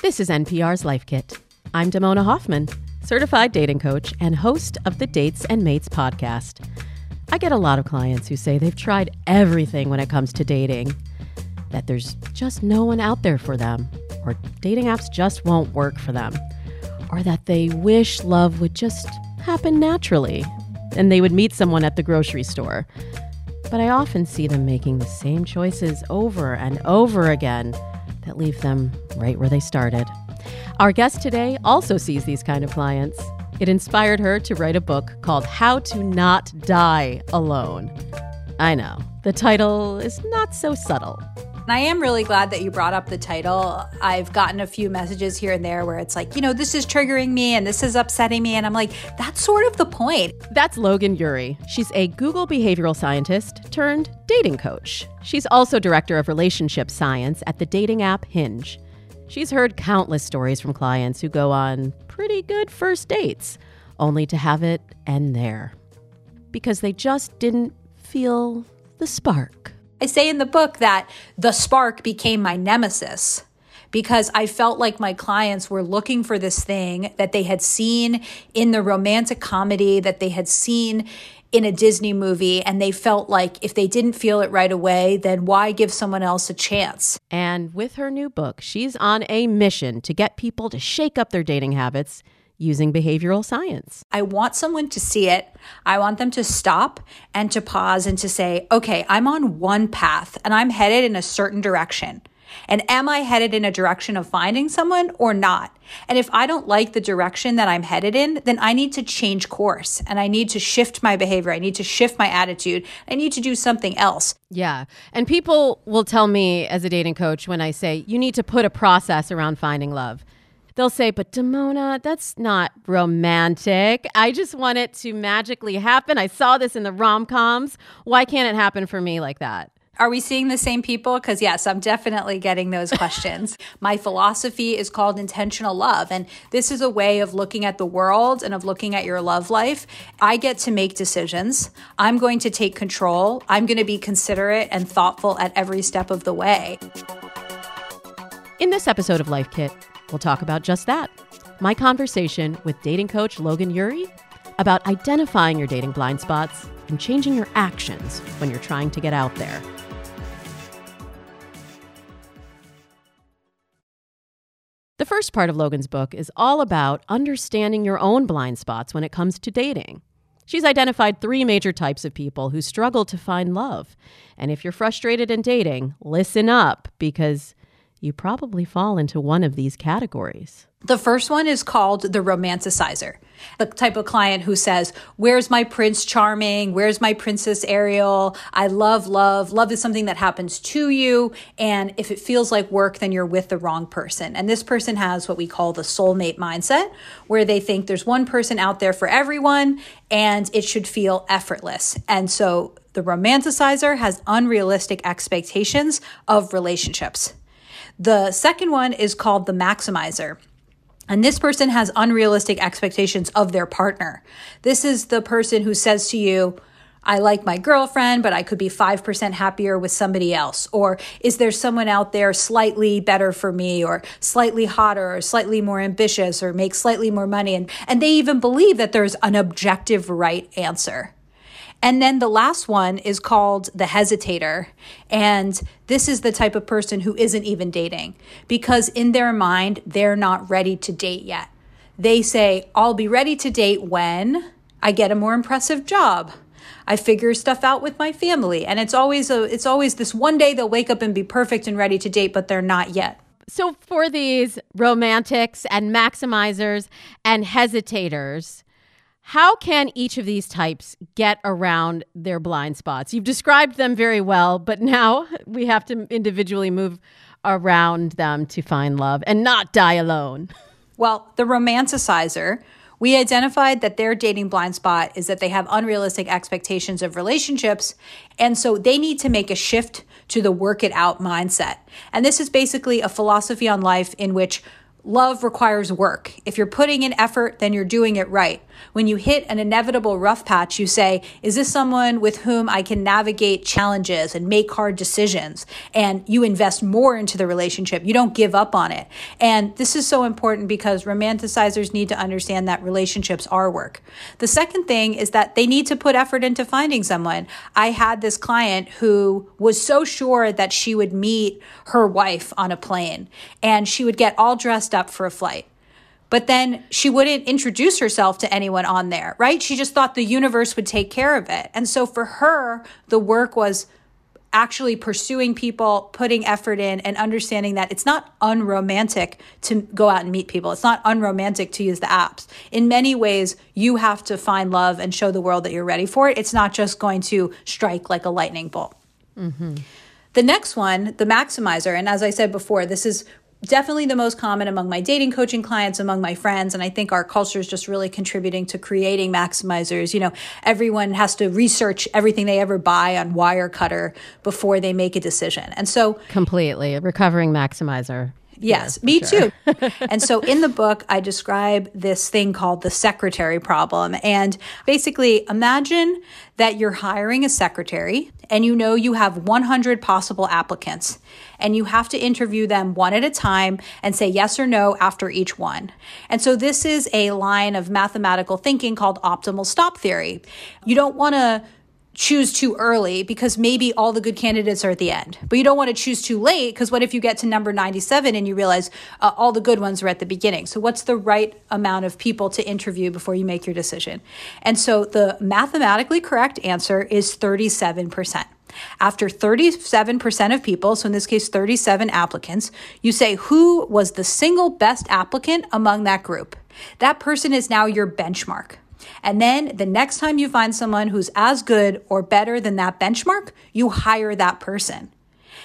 This is NPR's Life Kit. I'm Damona Hoffman, certified dating coach and host of the Dates and Mates podcast. I get a lot of clients who say they've tried everything when it comes to dating, that there's just no one out there for them, or dating apps just won't work for them, or that they wish love would just happen naturally and they would meet someone at the grocery store. But I often see them making the same choices over and over again that leave them right where they started. Our guest today also sees these kind of clients. It inspired her to write a book called How to Not Die Alone. I know, the title is not so subtle. And I am really glad that you brought up the title. I've gotten a few messages here and there where it's like, you know, this is triggering me and this is upsetting me. And I'm like, that's sort of the point. That's Logan Ury. She's a Google behavioral scientist turned dating coach. She's also director of relationship science at the dating app Hinge. She's heard countless stories from clients who go on pretty good first dates, only to have it end there. Because they just didn't feel the spark. I say in the book that the spark became my nemesis because I felt like my clients were looking for this thing that they had seen in the romantic comedy, that they had seen in a Disney movie, and they felt like if they didn't feel it right away, then why give someone else a chance? And with her new book, she's on a mission to get people to shake up their dating habits using behavioral science. I want someone to see it. I want them to stop and to pause and to say, okay, I'm on one path and I'm headed in a certain direction. And am I headed in a direction of finding someone or not? And if I don't like the direction that I'm headed in, then I need to change course and I need to shift my behavior. I need to shift my attitude. I need to do something else. Yeah. And people will tell me as a dating coach when I say, you need to put a process around finding love they'll say, But Damona, that's not romantic. I just want it to magically happen. I saw this in the rom coms. Why can't it happen for me like that? Are we seeing the same people? Because, yes, I'm definitely getting those questions. My philosophy is called intentional love. And this is a way of looking at the world and of looking at your love life. I get to make decisions. I'm going to take control. I'm going to be considerate and thoughtful at every step of the way. In this episode of Life Kit, We'll talk about just that. My conversation with dating coach Logan Ury about identifying your dating blind spots and changing your actions when you're trying to get out there. The first part of Logan's book is all about understanding your own blind spots when it comes to dating. She's identified three major types of people who struggle to find love. And if you're frustrated in dating, listen up because you probably fall into one of these categories. The first one is called the romanticizer. The type of client who says, Where's my Prince Charming? Where's my Princess Ariel? I love love. Love is something that happens to you. And if it feels like work, then you're with the wrong person. And this person has what we call the soulmate mindset, where they think there's one person out there for everyone and it should feel effortless. And so the romanticizer has unrealistic expectations of relationships. The second one is called the maximizer. And this person has unrealistic expectations of their partner. This is the person who says to you, I like my girlfriend, but I could be 5% happier with somebody else. Or is there someone out there slightly better for me, or slightly hotter, or slightly more ambitious, or make slightly more money? And, and they even believe that there's an objective right answer. And then the last one is called the hesitator. And this is the type of person who isn't even dating because in their mind, they're not ready to date yet. They say, I'll be ready to date when I get a more impressive job. I figure stuff out with my family. And it's always a it's always this one day they'll wake up and be perfect and ready to date, but they're not yet. So for these romantics and maximizers and hesitators, how can each of these types get around their blind spots? You've described them very well, but now we have to individually move around them to find love and not die alone. Well, the romanticizer, we identified that their dating blind spot is that they have unrealistic expectations of relationships. And so they need to make a shift to the work it out mindset. And this is basically a philosophy on life in which love requires work. If you're putting in effort, then you're doing it right. When you hit an inevitable rough patch, you say, Is this someone with whom I can navigate challenges and make hard decisions? And you invest more into the relationship. You don't give up on it. And this is so important because romanticizers need to understand that relationships are work. The second thing is that they need to put effort into finding someone. I had this client who was so sure that she would meet her wife on a plane and she would get all dressed up for a flight but then she wouldn't introduce herself to anyone on there, right? She just thought the universe would take care of it. And so for her, the work was actually pursuing people, putting effort in, and understanding that it's not unromantic to go out and meet people. It's not unromantic to use the apps. In many ways, you have to find love and show the world that you're ready for it. It's not just going to strike like a lightning bolt. Mm-hmm. The next one, the maximizer, and as I said before, this is definitely the most common among my dating coaching clients, among my friends. And I think our culture is just really contributing to creating maximizers. You know, everyone has to research everything they ever buy on Wirecutter before they make a decision. And so, completely recovering maximizer. Yes, me sure. too. and so in the book, I describe this thing called the secretary problem. And basically, imagine that you're hiring a secretary and you know you have 100 possible applicants and you have to interview them one at a time and say yes or no after each one. And so this is a line of mathematical thinking called optimal stop theory. You don't want to choose too early because maybe all the good candidates are at the end. But you don't want to choose too late because what if you get to number 97 and you realize uh, all the good ones are at the beginning? So, what's the right amount of people to interview before you make your decision? And so, the mathematically correct answer is 37%. After 37% of people, so in this case 37 applicants, you say who was the single best applicant among that group. That person is now your benchmark. And then the next time you find someone who's as good or better than that benchmark, you hire that person.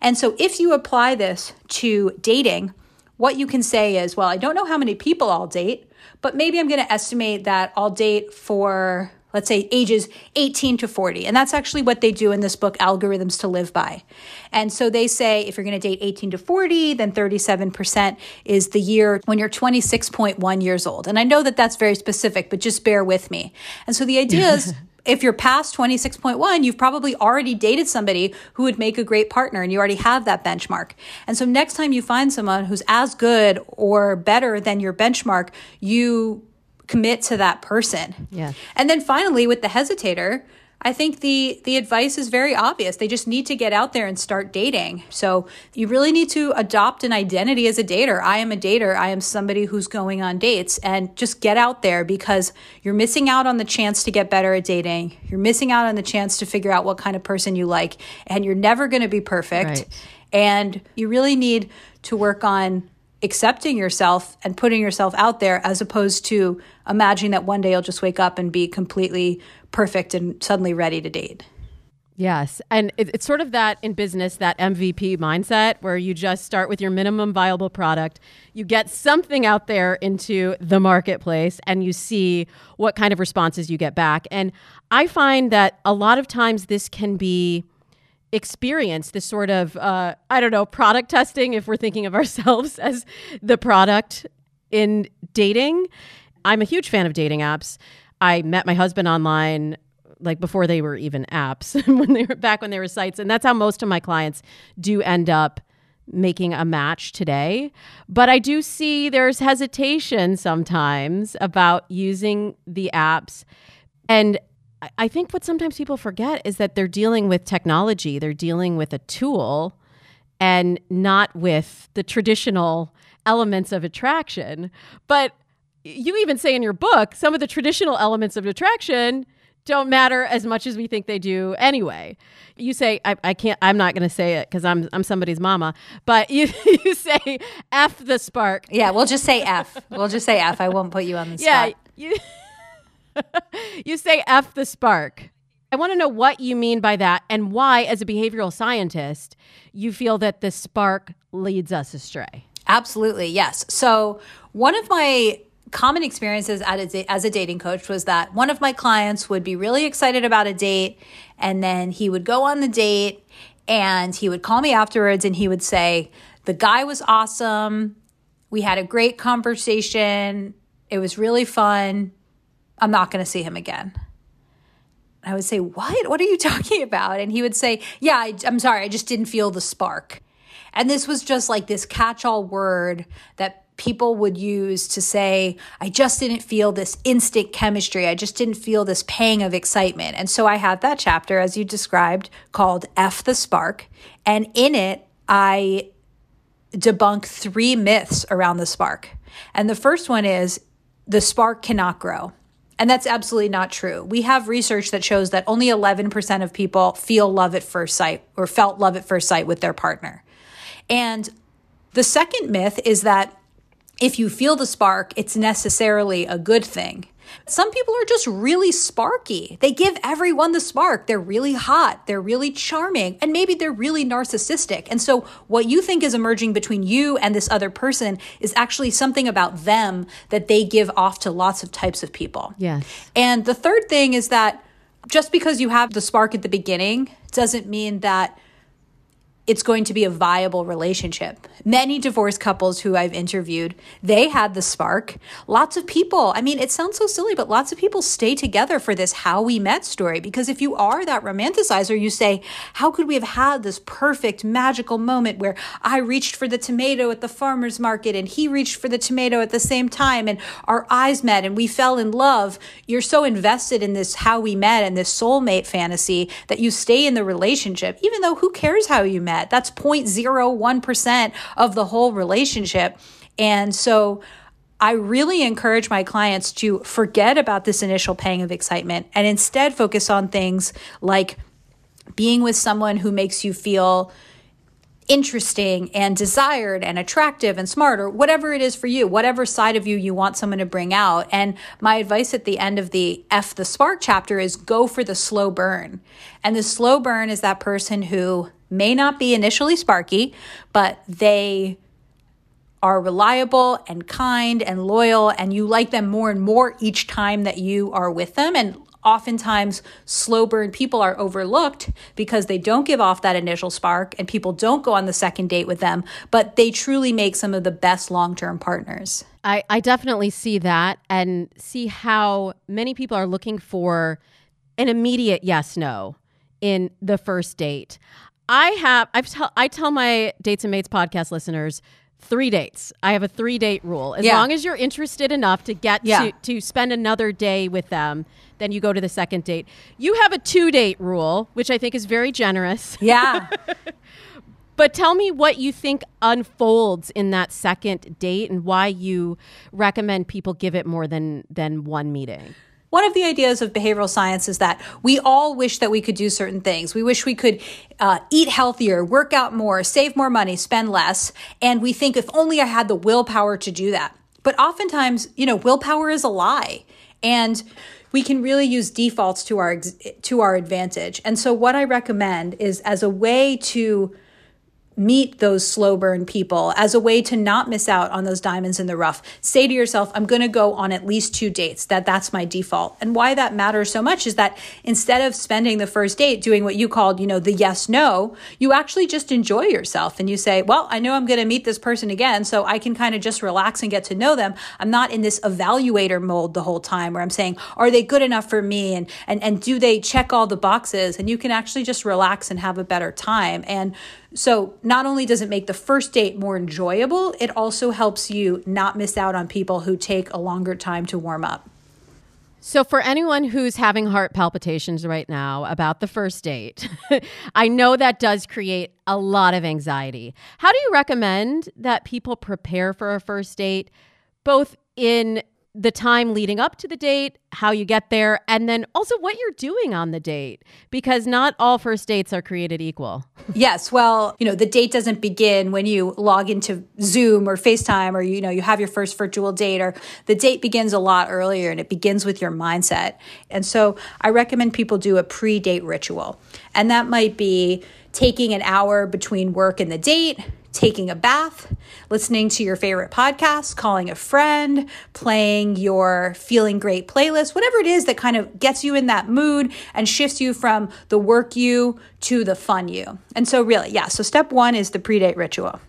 And so if you apply this to dating, what you can say is, well, I don't know how many people I'll date, but maybe I'm going to estimate that I'll date for let's say ages 18 to 40. And that's actually what they do in this book, Algorithms to Live By. And so they say if you're going to date 18 to 40, then 37% is the year when you're 26.1 years old. And I know that that's very specific, but just bear with me. And so the idea is, if you're past 26.1, you've probably already dated somebody who would make a great partner and you already have that benchmark. And so next time you find someone who's as good or better than your benchmark, you commit to that person. Yeah. And then finally with the hesitator, I think the the advice is very obvious. They just need to get out there and start dating. So you really need to adopt an identity as a dater. I am a dater. I am somebody who's going on dates and just get out there because you're missing out on the chance to get better at dating. You're missing out on the chance to figure out what kind of person you like and you're never going to be perfect. Right. And you really need to work on accepting yourself and putting yourself out there as opposed to imagining that one day you'll just wake up and be completely perfect and suddenly ready to date. Yes. And it's sort of that in business, that MVP mindset where you just start with your minimum viable product. You get something out there into the marketplace and you see what kind of responses you get back. And I find that a lot of times this can be experience this sort of uh, i don't know product testing if we're thinking of ourselves as the product in dating. I'm a huge fan of dating apps. I met my husband online like before they were even apps when they were back when they were sites and that's how most of my clients do end up making a match today. But i do see there's hesitation sometimes about using the apps. And I think what sometimes people forget is that they're dealing with technology, they're dealing with a tool and not with the traditional elements of attraction. But you even say in your book, some of the traditional elements of attraction don't matter as much as we think they do anyway. You say, I, I can't, I'm not going to say it because I'm, I'm somebody's mama, but you, you say F the spark. Yeah, we'll just say F. we'll just say F. I won't put you on the spot. Yeah. You, say F the spark. I want to know what you mean by that and why, as a behavioral scientist, you feel that the spark leads us astray. Absolutely, yes. So, one of my common experiences as a dating coach was that one of my clients would be really excited about a date, and then he would go on the date and he would call me afterwards and he would say, The guy was awesome. We had a great conversation. It was really fun I'm not going to see him again. I would say, What? What are you talking about? And he would say, Yeah, I, I'm sorry, I just didn't feel the spark. And this was just like this catch all word that people would use to say, I just didn't feel this instant chemistry. I just didn't feel this pang of excitement. And so I had that chapter, as you described, called F the Spark. And in it, I debunk three myths around the spark. And the first one is the spark cannot grow. And that's absolutely not true. We have research that shows that only 11% of people feel love at first sight or felt love at first sight with their partner. And the second myth is that if you feel the spark, it's necessarily a good thing. Some people are just really sparky. They give everyone the spark. They're really hot. They're really charming. And maybe they're really narcissistic. And so, what you think is emerging between you and this other person is actually something about them that they give off to lots of types of people. Yes. And the third thing is that just because you have the spark at the beginning doesn't mean that it's going to be a viable relationship. Many divorced couples who I've interviewed, they had the spark. Lots of people, I mean, it sounds so silly, but lots of people stay together for this how we met story because if you are that romanticizer, you say, how could we have had this perfect magical moment where I reached for the tomato at the farmer's market and he reached for the tomato at the same time and our eyes met and we fell in love. You're so invested in this how we met and this soulmate fantasy that you stay in the relationship, even though who cares how you met? Met. That's 0.01% of the whole relationship. And so I really encourage my clients to forget about this initial pang of excitement and instead focus on things like being with someone who makes you feel interesting and desired and attractive and smart or whatever it is for you, whatever side of you you want someone to bring out. And my advice at the end of the F the Spark chapter is go for the slow burn. And the slow burn is that person who may not be initially sparky, but they are reliable and kind and loyal, and you like them more and more each time that you are with them. And oftentimes, slow burn people are overlooked because they don't give off that initial spark and people don't go on the second date with them, but they truly make some of the best long term partners. I, I definitely see that and see how many people are looking for an immediate yes no in the first date. I have I've tell I tell my dates and mates podcast listeners three dates. I have a three date rule. As yeah. long as you're interested enough to get yeah. to to spend another day with them, then you go to the second date. You have a two date rule, which I think is very generous. Yeah. but tell me what you think unfolds in that second date and why you recommend people give it more than than one meeting. One of the ideas of behavioral science is that we all wish that we could do certain things. We wish we could uh, eat healthier, work out more, save more money, spend less. And we think if only I had the willpower to do that. But oftentimes, you know, willpower is a lie. And we can really use defaults to our to our advantage. And so what I recommend is as a way to meet those slow burn people as a way to not miss out on those diamonds in the rough. Say to yourself i'm going to go on at least two dates that that's my default. And why that matters so much is that instead of spending the first date doing what you called you know the yes no you actually just enjoy yourself and you say well i know i'm going to meet this person again so i can kind of just relax and get to know them. I'm not in this evaluator mode the whole time where i'm saying are they good enough for me? And and and do they check all the boxes? And you can actually just relax and have a better time. And so, not only does it make the first date more enjoyable, it also helps you not miss out on people who take a longer time to warm up. So, for anyone who's having heart palpitations right now about the first date, I know that does create a lot of anxiety. How do you recommend that people prepare for a first date, both in the time leading up to the date, how you get there, and then also what you're doing on the date because not all first dates are created equal. yes, well, you know, the date doesn't begin when you log into Zoom or FaceTime or you know, you have your first virtual date or the date begins a lot earlier and it begins with your mindset. And so, I recommend people do a pre-date ritual. And that might be taking an hour between work and the date, taking a bath, listening to your favorite podcast, calling a friend, playing your feeling great playlist, whatever it is that kind of gets you in that mood and shifts you from the work you to the fun you. And so, really, yeah, so step one is the pre date ritual.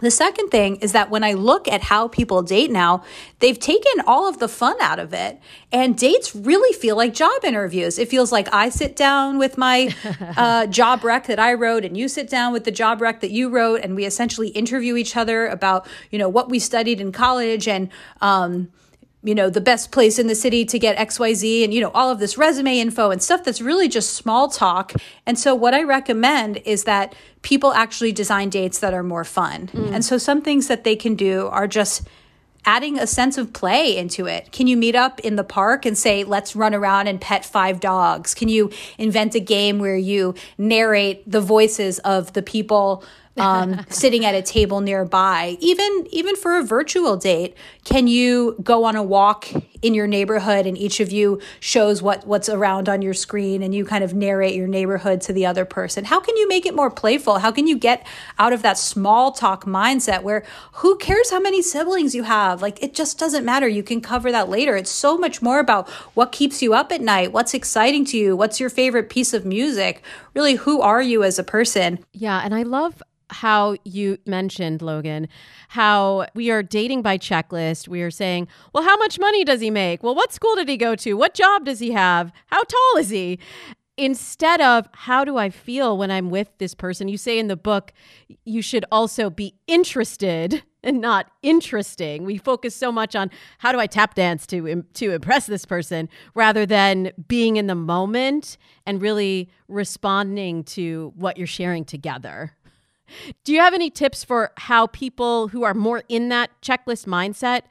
The second thing is that when I look at how people date now, they've taken all of the fun out of it. And dates really feel like job interviews. It feels like I sit down with my uh, job rec that I wrote, and you sit down with the job rec that you wrote, and we essentially interview each other about, you know, what we studied in college and, um, you know, the best place in the city to get XYZ and, you know, all of this resume info and stuff that's really just small talk. And so, what I recommend is that people actually design dates that are more fun. Mm. And so, some things that they can do are just adding a sense of play into it. Can you meet up in the park and say, let's run around and pet five dogs? Can you invent a game where you narrate the voices of the people um, sitting at a table nearby. Even even for a virtual date, can you go on a walk in your neighborhood and each of you shows what what's around on your screen and you kind of narrate your neighborhood to the other person? How can you make it more playful? How can you get out of that small talk mindset where who cares how many siblings you have? Like it just doesn't matter. You can cover that later. It's so much more about what keeps you up at night, what's exciting to you, what's your favorite piece of music. Really, who are you as a person? Yeah, and I love how you mentioned, Logan, how we are dating by checklist. We are saying, well, how much money does he make? Well, what school did he go to? What job does he have? How tall is he? Instead of how do I feel when I'm with this person? You say in the book, you should also be interested and not interesting. We focus so much on how do I tap dance to to impress this person rather than being in the moment and really responding to what you're sharing together. Do you have any tips for how people who are more in that checklist mindset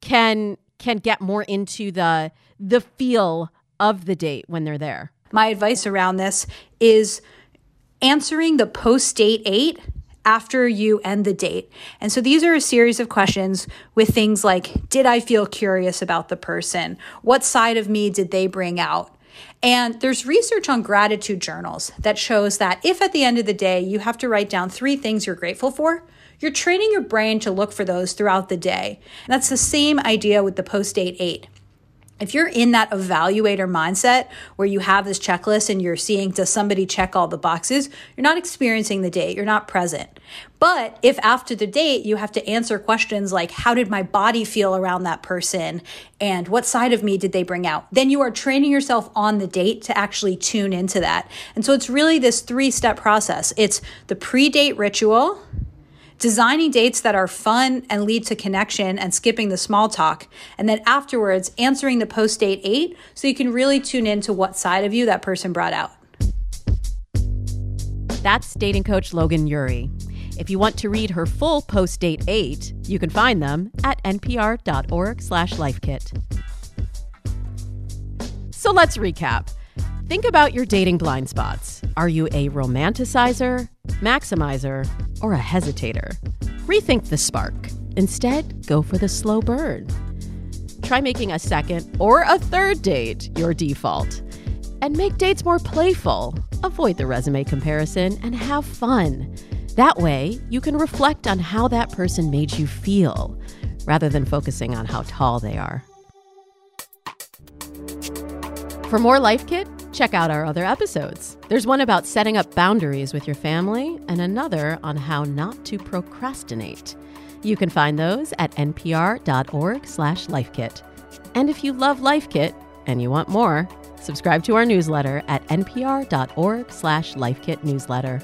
can can get more into the the feel of the date when they're there? My advice around this is answering the post date 8 after you end the date. And so these are a series of questions with things like Did I feel curious about the person? What side of me did they bring out? And there's research on gratitude journals that shows that if at the end of the day you have to write down three things you're grateful for, you're training your brain to look for those throughout the day. And that's the same idea with the post date eight. If you're in that evaluator mindset where you have this checklist and you're seeing does somebody check all the boxes, you're not experiencing the date, you're not present. But if after the date you have to answer questions like how did my body feel around that person and what side of me did they bring out, then you are training yourself on the date to actually tune into that. And so it's really this three step process. It's the pre-date ritual, designing dates that are fun and lead to connection and skipping the small talk. And then afterwards, answering the post date eight so you can really tune in to what side of you that person brought out. That's dating coach Logan Ury. If you want to read her full post date eight, you can find them at npr.org slash lifekit. So let's recap. Think about your dating blind spots. Are you a romanticizer, maximizer, or a hesitator? Rethink the spark. Instead, go for the slow burn. Try making a second or a third date your default. And make dates more playful. Avoid the resume comparison and have fun. That way, you can reflect on how that person made you feel rather than focusing on how tall they are. For more Life Kit, check out our other episodes. There's one about setting up boundaries with your family, and another on how not to procrastinate. You can find those at npr.org/slash lifekit. And if you love Life Kit and you want more, subscribe to our newsletter at npr.org/slash lifekit newsletter.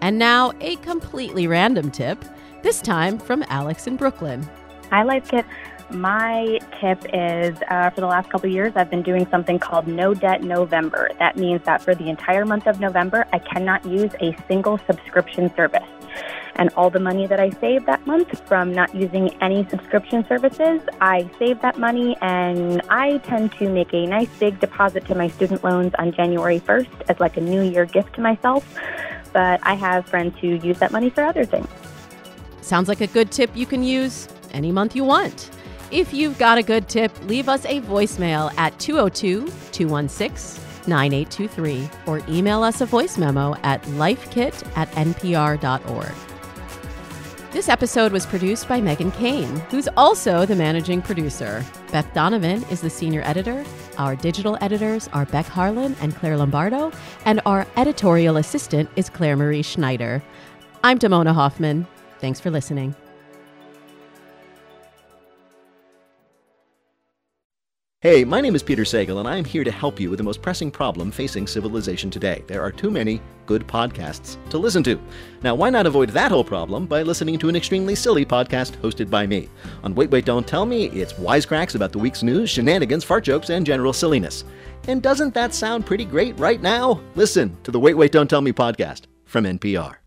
And now a completely random tip, this time from Alex in Brooklyn. Hi, Life Kit. My tip is uh, for the last couple years, I've been doing something called No Debt November. That means that for the entire month of November, I cannot use a single subscription service. And all the money that I save that month from not using any subscription services, I save that money and I tend to make a nice big deposit to my student loans on January 1st as like a New Year gift to myself. But I have friends who use that money for other things. Sounds like a good tip you can use any month you want. If you've got a good tip, leave us a voicemail at 202 216 9823 or email us a voice memo at lifekit at npr.org. This episode was produced by Meghan Keane, who's also the managing producer. Beth Donovan is the senior editor. Our digital editors are Beck Harlan and Clare Lombardo, and our editorial assistant is Clare Marie Schneider. I'm Damona Hoffman. Thanks for listening. Hey, my name is Peter Sagal, and I am here to help you with the most pressing problem facing civilization today. There are too many good podcasts to listen to. Now, why not avoid that whole problem by listening to an extremely silly podcast hosted by me? On Wait, Wait, Don't Tell Me, it's wisecracks about the week's news, shenanigans, fart jokes, and general silliness. And doesn't that sound pretty great right now? Listen to the Wait, Wait, Don't Tell Me podcast from NPR.